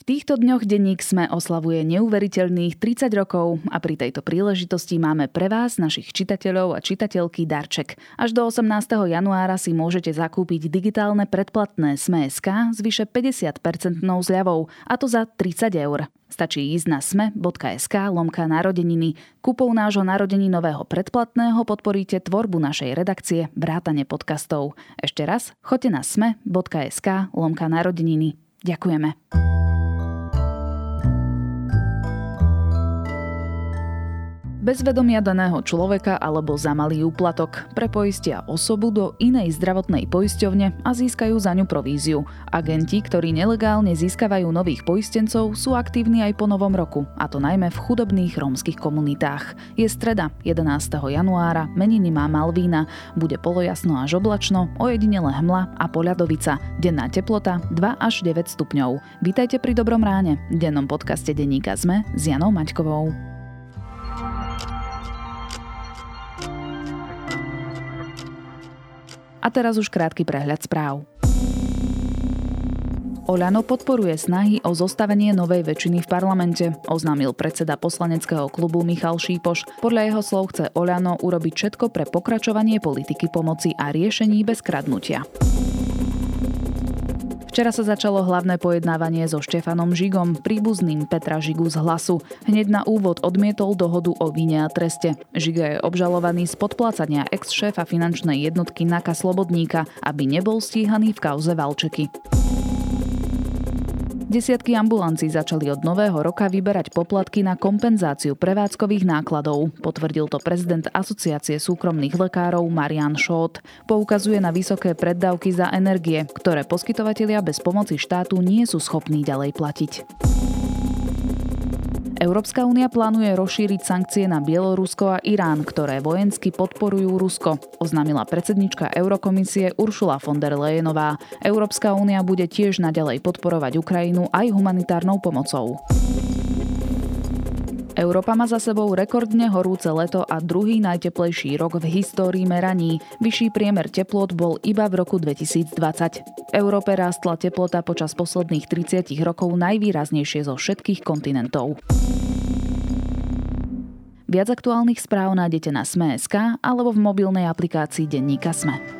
V týchto dňoch denník sme oslavuje neuveriteľných 30 rokov a pri tejto príležitosti máme pre vás, našich čitateľov a čitateľky, darček. Až do 18. januára si môžete zakúpiť digitálne predplatné Sme.sk s vyše 50% zľavou, a to za 30 eur. Stačí ísť na sme.sk lomka narodeniny. Kúpou nášho narodeninového predplatného podporíte tvorbu našej redakcie vrátane podcastov. Ešte raz, choďte na sme.sk lomka narodeniny. Ďakujeme. Bez vedomia daného človeka alebo za malý úplatok prepoistia osobu do inej zdravotnej poisťovne a získajú za ňu províziu. Agenti, ktorí nelegálne získavajú nových poistencov, sú aktívni aj po novom roku, a to najmä v chudobných rómskych komunitách. Je streda, 11. januára, meniny má Malvína, bude polojasno až oblačno, ojedinele hmla a poľadovica. Denná teplota 2 až 9 stupňov. Vítajte pri Dobrom ráne, v dennom podcaste Denníka Zme s Janou Maťkovou. A teraz už krátky prehľad správ. Oľano podporuje snahy o zostavenie novej väčšiny v parlamente, oznámil predseda poslaneckého klubu Michal Šípoš. Podľa jeho slov chce Oľano urobiť všetko pre pokračovanie politiky pomoci a riešení bez kradnutia. Včera sa začalo hlavné pojednávanie so Štefanom Žigom, príbuzným Petra Žigu z hlasu. Hneď na úvod odmietol dohodu o vine a treste. Žiga je obžalovaný z podplácania ex-šéfa finančnej jednotky Naka Slobodníka, aby nebol stíhaný v kauze Valčeky. Desiatky ambulancií začali od nového roka vyberať poplatky na kompenzáciu prevádzkových nákladov. Potvrdil to prezident Asociácie súkromných lekárov Marian Šót. Poukazuje na vysoké preddavky za energie, ktoré poskytovatelia bez pomoci štátu nie sú schopní ďalej platiť. Európska únia plánuje rozšíriť sankcie na Bielorusko a Irán, ktoré vojensky podporujú Rusko, oznámila predsednička Eurokomisie Uršula von der Leyenová. Európska únia bude tiež naďalej podporovať Ukrajinu aj humanitárnou pomocou. Európa má za sebou rekordne horúce leto a druhý najteplejší rok v histórii meraní. Vyšší priemer teplot bol iba v roku 2020. V Európe rástla teplota počas posledných 30 rokov najvýraznejšie zo všetkých kontinentov. Viac aktuálnych správ nájdete na Sme.sk alebo v mobilnej aplikácii Denníka Sme.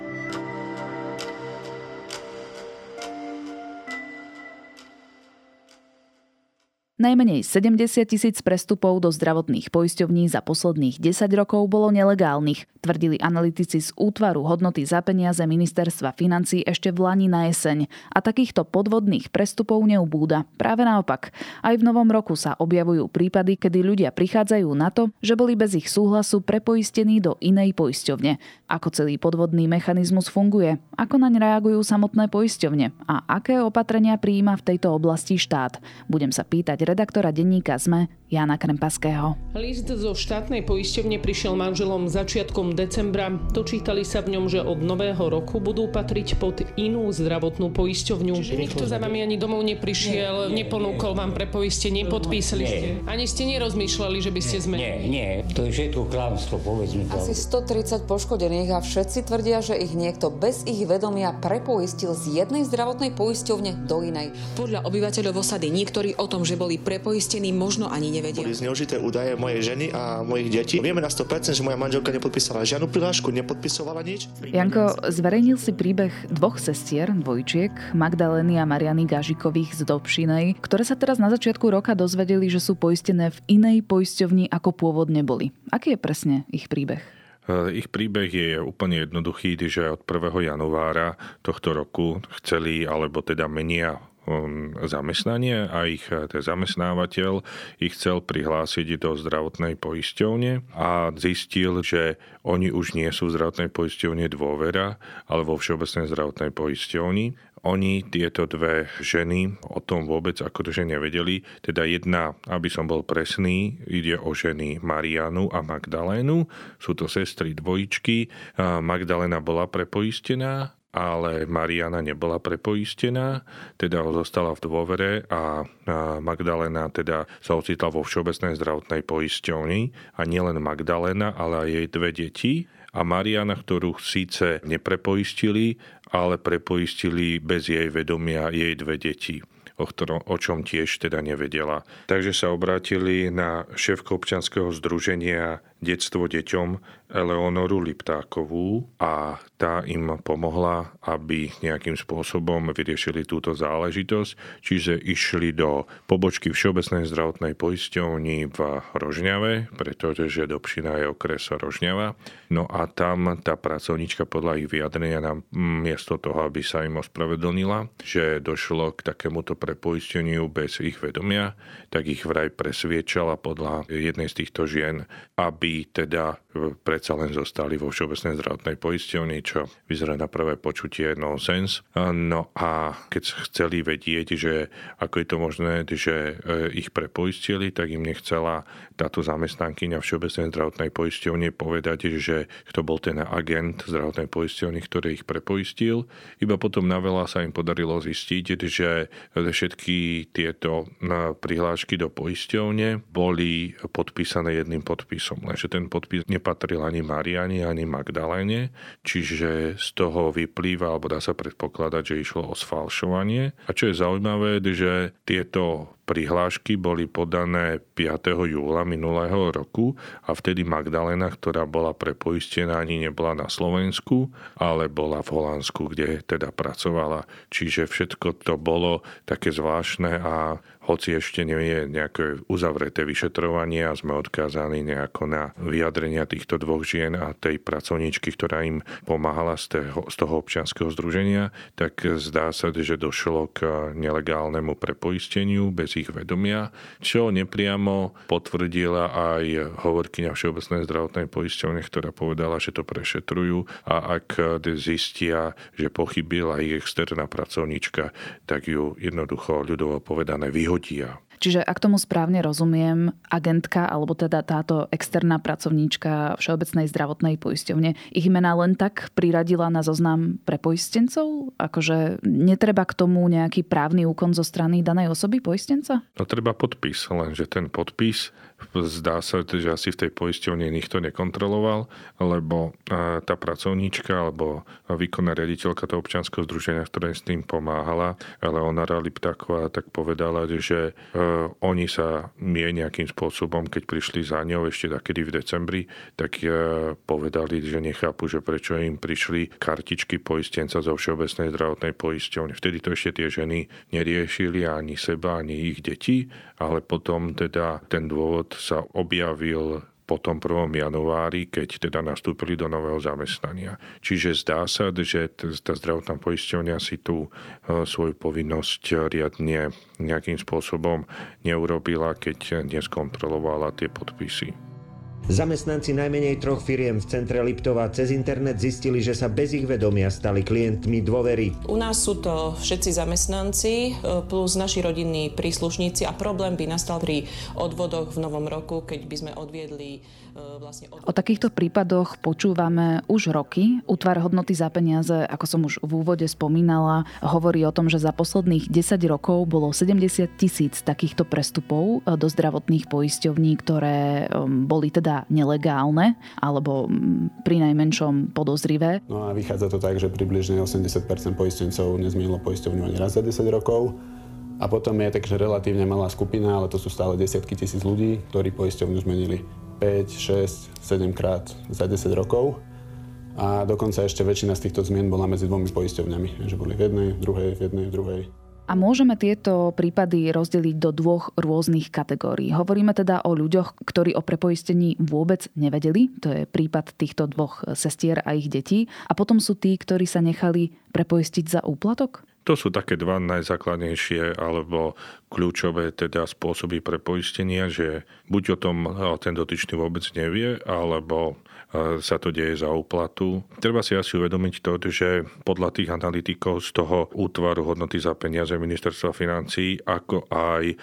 Najmenej 70 tisíc prestupov do zdravotných poisťovní za posledných 10 rokov bolo nelegálnych, tvrdili analytici z útvaru hodnoty za peniaze ministerstva financí ešte v Lani na jeseň. A takýchto podvodných prestupov neubúda. Práve naopak. Aj v novom roku sa objavujú prípady, kedy ľudia prichádzajú na to, že boli bez ich súhlasu prepoistení do inej poisťovne. Ako celý podvodný mechanizmus funguje, ako naň reagujú samotné poisťovne a aké opatrenia prijíma v tejto oblasti štát. Budem sa pýtať redaktora denníka ZME Jana Krempaského. List zo štátnej poisťovne prišiel manželom začiatkom decembra. Dočítali sa v ňom, že od nového roku budú patriť pod inú zdravotnú poisťovňu. Čiže nikto za vami ani domov neprišiel, nie, neponúkol vám pre poistenie, podpísali nie. ste. Ani ste nerozmýšľali, že by ste zmenili. Nie, nie, to je všetko klamstvo, povedz mi to. Asi 130 poškodených a všetci tvrdia, že ich niekto bez ich vedomia prepoistil z jednej zdravotnej poisťovne do inej. Podľa obyvateľov osady niektorí o tom, že boli prepoistení, možno ani nevedia. Boli zneužité údaje mojej ženy a mojich detí. Vieme na 100%, že moja manželka nepodpísala žiadnu prihlášku, nepodpisovala nič. Janko, zverejnil si príbeh dvoch sestier, dvojčiek, Magdaleny a Mariany Gažikových z Dobšinej, ktoré sa teraz na začiatku roka dozvedeli, že sú poistené v inej poisťovni ako pôvodne boli. Aký je presne ich príbeh? E, ich príbeh je úplne jednoduchý, že od 1. januára tohto roku chceli, alebo teda menia zamestnanie a ich eh, ten zamestnávateľ ich chcel prihlásiť do zdravotnej poisťovne a zistil, že oni už nie sú v zdravotnej poisťovne dôvera, ale vo Všeobecnej zdravotnej poisťovni. Oni, tieto dve ženy, o tom vôbec akože nevedeli. Teda jedna, aby som bol presný, ide o ženy Marianu a Magdalénu. Sú to sestry dvojičky. Magdalena bola prepoistená ale Mariana nebola prepoistená, teda zostala v dôvere a Magdalena teda sa ocitla vo Všeobecnej zdravotnej poisťovni a nielen Magdalena, ale aj jej dve deti a Mariana, ktorú síce neprepoistili, ale prepoistili bez jej vedomia jej dve deti. o, ktorom, o čom tiež teda nevedela. Takže sa obrátili na šéfku občanského združenia Detstvo deťom Eleonoru Liptákovú a tá im pomohla, aby nejakým spôsobom vyriešili túto záležitosť, čiže išli do pobočky Všeobecnej zdravotnej poisťovni v Rožňave, pretože Dobšina je okres Rožňava. No a tam tá pracovníčka podľa ich vyjadrenia nám miesto toho, aby sa im ospravedlnila, že došlo k takémuto prepoisteniu bez ich vedomia, tak ich vraj presviečala podľa jednej z týchto žien, aby aby teda predsa len zostali vo Všeobecnej zdravotnej poisťovni, čo vyzerá na prvé počutie nonsens. No a keď chceli vedieť, že ako je to možné, že e, ich prepoistili, tak im nechcela táto zamestnankyňa Všeobecnej zdravotnej poisťovne povedať, že kto bol ten agent zdravotnej poisťovny, ktorý ich prepoistil. Iba potom na veľa sa im podarilo zistiť, že všetky tieto prihlášky do poisťovne boli podpísané jedným podpisom, len že ten podpis nepatril ani Mariani, ani Magdaléne, čiže z toho vyplýva, alebo dá sa predpokladať, že išlo o sfalšovanie. A čo je zaujímavé, že tieto prihlášky boli podané 5. júla minulého roku a vtedy Magdalena, ktorá bola prepoistená, ani nebola na Slovensku, ale bola v Holandsku, kde teda pracovala. Čiže všetko to bolo také zvláštne a hoci ešte nie je nejaké uzavreté vyšetrovanie a sme odkázaní nejako na vyjadrenia týchto dvoch žien a tej pracovníčky, ktorá im pomáhala z toho, z toho občianského združenia, tak zdá sa, že došlo k nelegálnemu prepoisteniu bez ich vedomia, čo nepriamo potvrdila aj hovorkyňa Všeobecnej zdravotnej poisťovne, ktorá povedala, že to prešetrujú a ak zistia, že pochybila ich externá pracovníčka, tak ju jednoducho ľudovo povedané vyhodia. Čiže ak tomu správne rozumiem, agentka alebo teda táto externá pracovníčka Všeobecnej zdravotnej poisťovne ich mená len tak priradila na zoznam pre poistencov? Akože netreba k tomu nejaký právny úkon zo strany danej osoby poistenca? No treba podpis, lenže ten podpis zdá sa, že asi v tej poisťovne nikto nekontroloval, lebo tá pracovníčka alebo výkonná riaditeľka toho občianského združenia, ktoré s tým pomáhala, Leonara Liptáková, tak povedala, že oni sa je nejakým spôsobom, keď prišli za ňou ešte takedy v decembri, tak povedali, že nechápu, že prečo im prišli kartičky poistenca zo Všeobecnej zdravotnej poisťovne. Vtedy to ešte tie ženy neriešili ani seba, ani ich deti, ale potom teda ten dôvod sa objavil po tom 1. januári, keď teda nastúpili do nového zamestnania. Čiže zdá sa, že tá zdravotná poisťovňa si tú e, svoju povinnosť riadne nejakým spôsobom neurobila, keď neskontrolovala tie podpisy. Zamestnanci najmenej troch firiem v centre Liptova cez internet zistili, že sa bez ich vedomia stali klientmi dôvery. U nás sú to všetci zamestnanci e, plus naši rodinní príslušníci a problém by nastal pri odvodoch v novom roku, keď by sme odviedli E, vlastne od... O takýchto prípadoch počúvame už roky. Útvar hodnoty za peniaze, ako som už v úvode spomínala, hovorí o tom, že za posledných 10 rokov bolo 70 tisíc takýchto prestupov e, do zdravotných poisťovní, ktoré boli teda nelegálne alebo pri najmenšom podozrivé. No a vychádza to tak, že približne 80% poistencov nezmienilo poisťovňu ani raz za 10 rokov. A potom je takže relatívne malá skupina, ale to sú stále desiatky tisíc ľudí, ktorí poisťovňu zmenili 5, 6, 7 krát za 10 rokov. A dokonca ešte väčšina z týchto zmien bola medzi dvomi poisťovňami, že boli v jednej, v druhej, v jednej, v druhej. A môžeme tieto prípady rozdeliť do dvoch rôznych kategórií. Hovoríme teda o ľuďoch, ktorí o prepoistení vôbec nevedeli. To je prípad týchto dvoch sestier a ich detí. A potom sú tí, ktorí sa nechali prepoistiť za úplatok? To sú také dva najzákladnejšie alebo kľúčové teda spôsoby pre poistenia, že buď o tom ten dotyčný vôbec nevie, alebo sa to deje za úplatu. Treba si asi uvedomiť to, že podľa tých analytikov z toho útvaru hodnoty za peniaze ministerstva financí, ako aj e,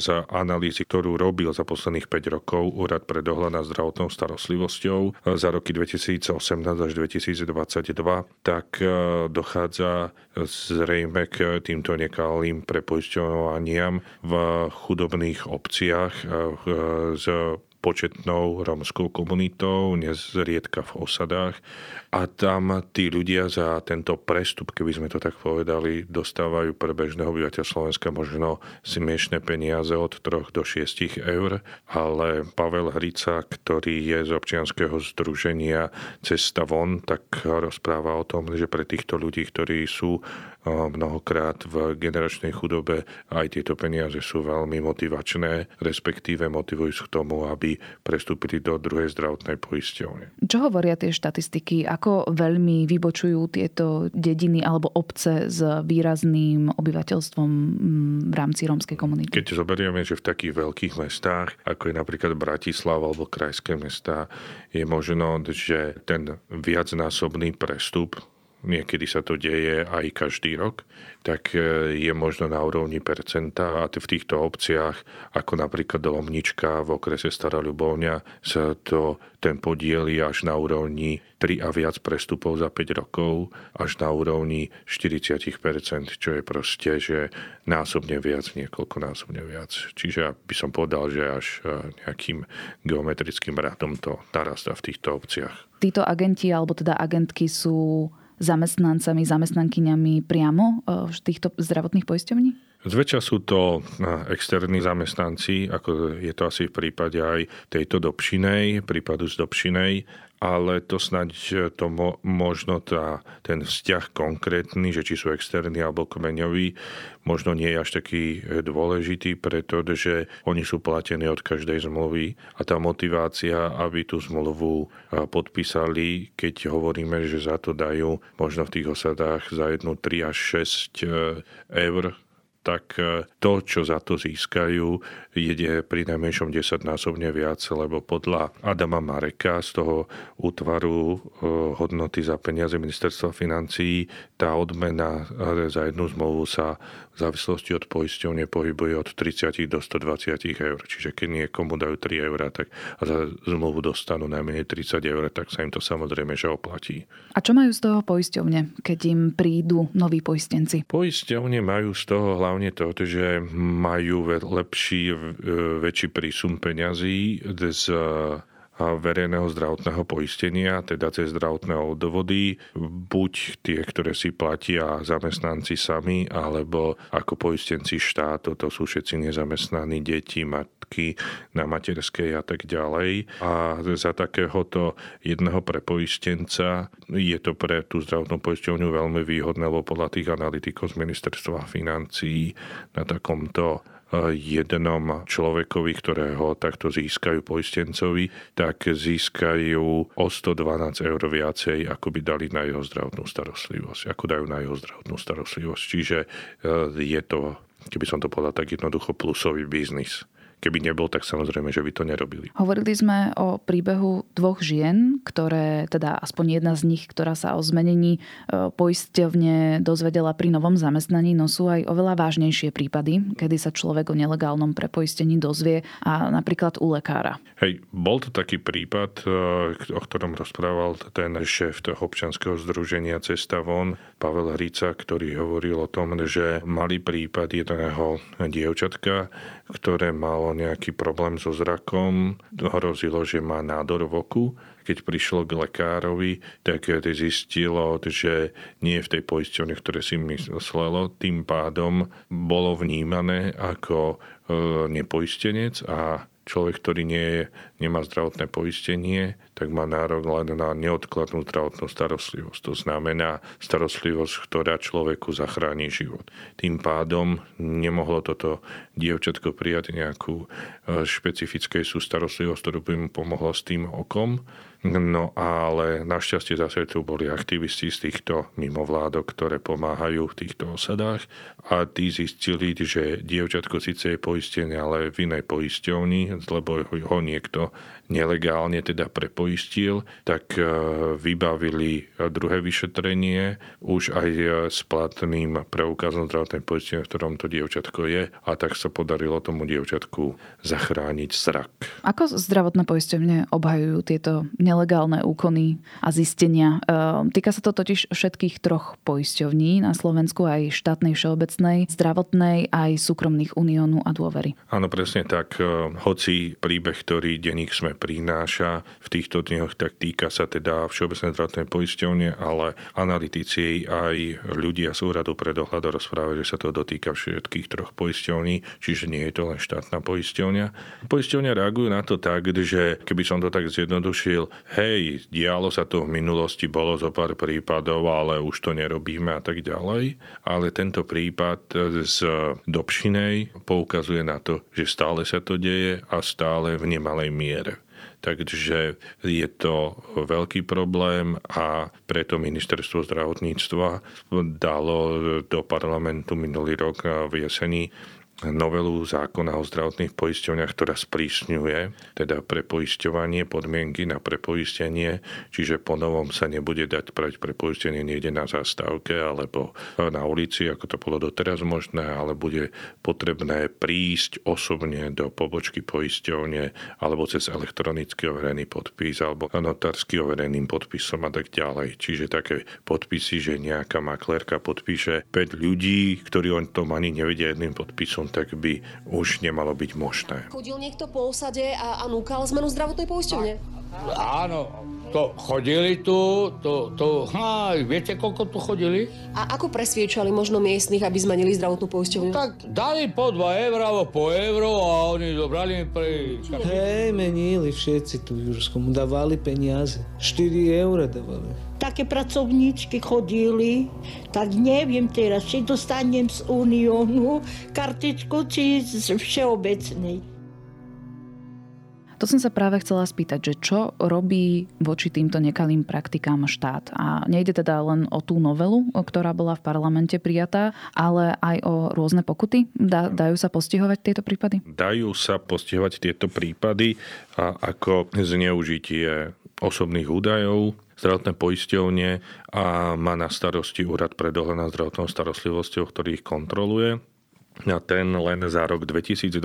za analýzy, ktorú robil za posledných 5 rokov Úrad pre dohľad nad zdravotnou starostlivosťou e, za roky 2018 až 2022, tak e, dochádza zrejme k týmto nekalým prepoisťovaniam v chudobných obciach z početnou romskou komunitou, nezriedka v osadách. A tam tí ľudia za tento prestup, keby sme to tak povedali, dostávajú pre bežného obyvateľa Slovenska možno smiešne peniaze od 3 do 6 eur, ale Pavel Hrica, ktorý je z občianskeho združenia Cesta von, tak rozpráva o tom, že pre týchto ľudí, ktorí sú mnohokrát v generačnej chudobe aj tieto peniaze sú veľmi motivačné, respektíve motivujú k tomu, aby prestúpili do druhej zdravotnej poisťovne. Čo hovoria tie štatistiky? Ako veľmi vybočujú tieto dediny alebo obce s výrazným obyvateľstvom mm, v rámci rómskej komunity? Keď zoberieme, že v takých veľkých mestách, ako je napríklad Bratislava alebo krajské mesta, je možno, že ten viacnásobný prestup niekedy sa to deje aj každý rok, tak e, je možno na úrovni percenta a v týchto obciach, ako napríklad Lomnička v okrese Stará Ľubovňa, sa to, ten podiel je až na úrovni 3 a viac prestupov za 5 rokov, až na úrovni 40%, čo je proste, že násobne viac, niekoľko násobne viac. Čiže by som povedal, že až e, nejakým geometrickým radom to narastá v týchto obciach. Títo agenti alebo teda agentky sú zamestnancami, zamestnankyňami priamo v e, týchto zdravotných poisťovní? Zväčša sú to e, externí zamestnanci, ako je to asi v prípade aj tejto Dobšinej, prípadu z Dobšinej, ale to snáď to mo, možno tá, ten vzťah konkrétny, že či sú externí alebo kmeňoví, možno nie je až taký dôležitý, pretože oni sú platení od každej zmluvy a tá motivácia, aby tú zmluvu podpísali, keď hovoríme, že za to dajú možno v tých osadách za jednu 3 až 6 e, eur tak e, to, čo za to získajú, je pri najmenšom 10 násobne viac, lebo podľa Adama Mareka z toho útvaru e, hodnoty za peniaze ministerstva financií, tá odmena e, za jednu zmluvu sa v závislosti od poisťovne pohybuje od 30 do 120 eur. Čiže keď niekomu dajú 3 eur tak a za zmluvu dostanú najmenej 30 eur, tak sa im to samozrejme že oplatí. A čo majú z toho poisťovne, keď im prídu noví poistenci? Poisťovne majú z toho hlavne to, že majú lepší, väčší prísun peňazí z verejného zdravotného poistenia, teda cez zdravotné odvody, buď tie, ktoré si platia zamestnanci sami, alebo ako poistenci štátu, to sú všetci nezamestnaní deti, matky na materskej a tak ďalej. A za takéhoto jedného prepoistenca je to pre tú zdravotnú poisťovňu veľmi výhodné, lebo podľa tých analytikov z ministerstva financí na takomto jednom človekovi, ktorého takto získajú poistencovi, tak získajú o 112 eur viacej, ako by dali na jeho zdravotnú starostlivosť, ako dajú na jeho zdravotnú starostlivosť. Čiže e, je to, keby som to povedal tak jednoducho, plusový biznis. Keby nebol, tak samozrejme, že by to nerobili. Hovorili sme o príbehu dvoch žien, ktoré, teda aspoň jedna z nich, ktorá sa o zmenení e, poisťovne dozvedela pri novom zamestnaní, no sú aj oveľa vážnejšie prípady, kedy sa človek o nelegálnom prepoistení dozvie a napríklad u lekára. Hej, bol to taký prípad, e, o ktorom rozprával ten šéf toho občanského združenia Cesta von, Pavel Hrica, ktorý hovoril o tom, že mali prípad jedného dievčatka, ktoré malo nejaký problém so zrakom, hrozilo, že má nádor v oku. Keď prišlo k lekárovi, tak zistilo, že nie v tej poisťovne, ktoré si myslelo, tým pádom bolo vnímané ako e, nepoistenec a človek, ktorý nie nemá zdravotné poistenie, tak má nárok len na neodkladnú zdravotnú starostlivosť. To znamená starostlivosť, ktorá človeku zachráni život. Tým pádom nemohlo toto dievčatko prijať nejakú e, špecifickejšiu starostlivosť, ktorú by mu pomohla s tým okom, No ale našťastie zase tu boli aktivisti z týchto mimovládok, ktoré pomáhajú v týchto osadách a tí zistili, že dievčatko síce je poistené, ale v inej poisťovni, lebo ho niekto nelegálne teda prepoistil, tak e, vybavili druhé vyšetrenie už aj e, s platným preukazom zdravotnej poistenia, v ktorom to dievčatko je a tak sa podarilo tomu dievčatku zachrániť zrak. Ako zdravotné poisťovne obhajujú tieto nelegálne úkony a zistenia? E, týka sa to totiž všetkých troch poisťovní na Slovensku, aj štátnej všeobecnej, zdravotnej, aj súkromných uniónu a dôvery. Áno, presne tak. Hoci príbeh, ktorý denník sme prináša v týchto dňoch, tak týka sa teda Všeobecnej zdravotnej poisťovne, ale analytici aj ľudia z úradu pre dohľad rozprávajú, že sa to dotýka všetkých troch poisťovní, čiže nie je to len štátna poisťovňa. Poisťovňa reagujú na to tak, že keby som to tak zjednodušil, hej, dialo sa to v minulosti, bolo zo pár prípadov, ale už to nerobíme a tak ďalej. Ale tento prípad z Dobšinej poukazuje na to, že stále sa to deje a stále v nemalej miere. Takže je to veľký problém a preto ministerstvo zdravotníctva dalo do parlamentu minulý rok v jeseni novelu zákona o zdravotných poisťovniach, ktorá sprísňuje teda prepoisťovanie, podmienky na prepoistenie, čiže po novom sa nebude dať prať prepoistenie niekde na zastávke alebo na ulici, ako to bolo doteraz možné, ale bude potrebné prísť osobne do pobočky poisťovne alebo cez elektronicky overený podpis alebo notársky overeným podpisom a tak ďalej. Čiže také podpisy, že nejaká maklerka podpíše 5 ľudí, ktorí o tom ani nevedia jedným podpisom, tak by už nemalo byť možné. Chodil niekto po osade a, a núkal zmenu zdravotnej poisťovne? Áno, to chodili tu, to, to, ha, viete, koľko tu chodili? A ako presviečali možno miestnych, aby zmenili zdravotnú poisťovňu? Tak dali po 2 eur alebo po euro a oni dobrali mi pre... Hej, menili všetci tu v Jurskom, dávali peniaze. 4 eur dávali také pracovníčky chodili, tak neviem teraz, či dostanem z Uniónu kartičku, či z všeobecnej. To som sa práve chcela spýtať, že čo robí voči týmto nekalým praktikám štát. A nejde teda len o tú novelu, ktorá bola v parlamente prijatá, ale aj o rôzne pokuty. Dá, dajú sa postihovať tieto prípady? Dajú sa postihovať tieto prípady a ako zneužitie osobných údajov, zdravotné poisťovne a má na starosti úrad pre dohľad nad zdravotnou starostlivosťou, ktorý ich kontroluje a ten len za rok 2021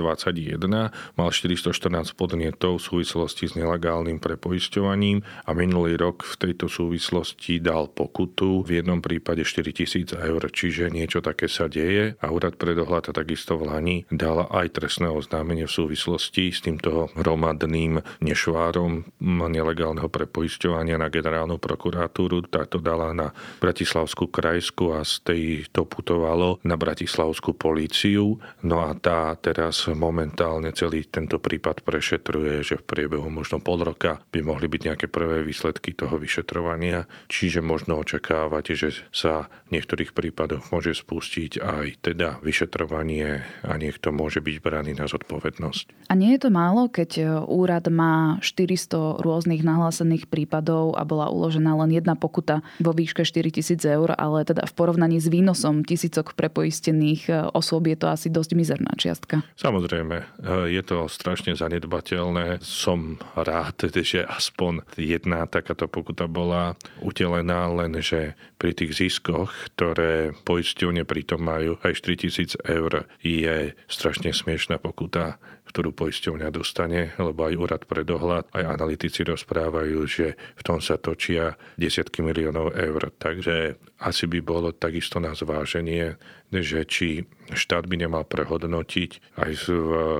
mal 414 podnetov v súvislosti s nelegálnym prepoisťovaním a minulý rok v tejto súvislosti dal pokutu v jednom prípade 4000 eur, čiže niečo také sa deje a úrad pre dohľad takisto v Lani dal aj trestné oznámenie v súvislosti s týmto hromadným nešvárom nelegálneho prepoisťovania na generálnu prokuratúru. Táto dala na Bratislavskú krajsku a z tej to putovalo na Bratislavskú políciu políciu, no a tá teraz momentálne celý tento prípad prešetruje, že v priebehu možno pol roka by mohli byť nejaké prvé výsledky toho vyšetrovania, čiže možno očakávať, že sa v niektorých prípadoch môže spustiť aj teda vyšetrovanie a niekto môže byť braný na zodpovednosť. A nie je to málo, keď úrad má 400 rôznych nahlásených prípadov a bola uložená len jedna pokuta vo výške 4000 eur, ale teda v porovnaní s výnosom tisícok prepoistených osôb je to asi dosť mizerná čiastka. Samozrejme, e, je to strašne zanedbateľné. Som rád, že aspoň jedna takáto pokuta bola utelená, lenže pri tých ziskoch, ktoré poisťovne pritom majú aj 4000 eur, je strašne smiešná pokuta ktorú poisťovňa dostane, lebo aj úrad pre dohľad, aj analytici rozprávajú, že v tom sa točia desiatky miliónov eur. Takže asi by bolo takisto na zváženie, že či štát by nemal prehodnotiť aj v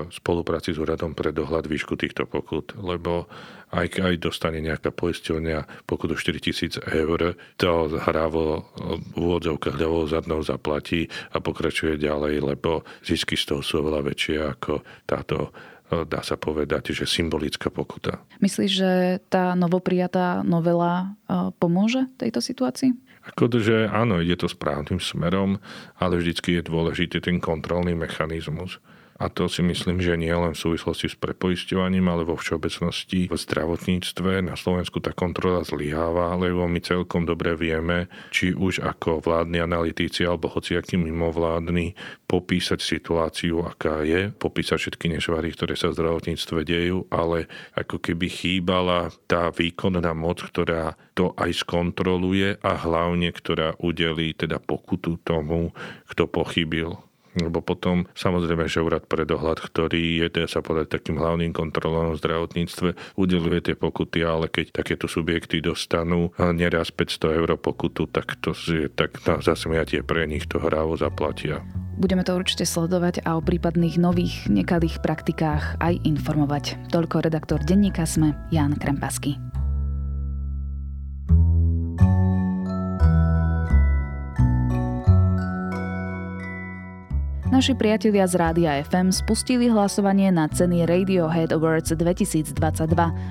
spolupráci s úradom pre dohľad výšku týchto pokut, lebo aj keď dostane nejaká poisťovňa pokutu 4 tisíc eur, to hrávo v úvodzovkách ľavou zadnou zaplatí a pokračuje ďalej, lebo zisky z toho sú oveľa väčšie ako táto dá sa povedať, že symbolická pokuta. Myslíš, že tá novoprijatá novela e, pomôže tejto situácii? Akože áno, ide to správnym smerom, ale vždycky je dôležitý ten kontrolný mechanizmus. A to si myslím, že nie len v súvislosti s prepoisťovaním, ale vo všeobecnosti v zdravotníctve. Na Slovensku tá kontrola zlyháva, lebo my celkom dobre vieme, či už ako vládni analytíci alebo hociakí mimovládni popísať situáciu, aká je, popísať všetky nešvary, ktoré sa v zdravotníctve dejú, ale ako keby chýbala tá výkonná moc, ktorá to aj skontroluje a hlavne, ktorá udelí teda pokutu tomu, kto pochybil lebo potom samozrejme, že úrad pre dohľad, ktorý je, dá sa povedať, takým hlavným kontrolom v zdravotníctve, udeluje tie pokuty, ale keď takéto subjekty dostanú neraz 500 eur pokutu, tak to je tak na zasmiatie pre nich to hrávo zaplatia. Budeme to určite sledovať a o prípadných nových nekalých praktikách aj informovať. Toľko redaktor denníka Sme, Jan Krempasky. Naši priatelia z Rádia FM spustili hlasovanie na ceny Radiohead Awards 2022.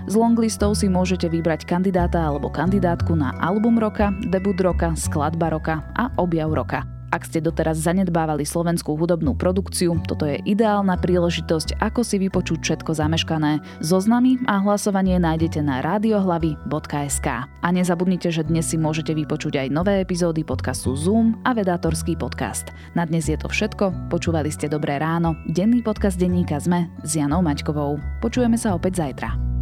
Z longlistov si môžete vybrať kandidáta alebo kandidátku na album roka, debut roka, skladba roka a objav roka. Ak ste doteraz zanedbávali slovenskú hudobnú produkciu, toto je ideálna príležitosť, ako si vypočuť všetko zameškané. Zoznamy a hlasovanie nájdete na radiohlavy.sk. A nezabudnite, že dnes si môžete vypočuť aj nové epizódy podcastu Zoom a Vedátorský podcast. Na dnes je to všetko, počúvali ste Dobré ráno, denný podcast denníka ZME s Janou Maťkovou. Počujeme sa opäť zajtra.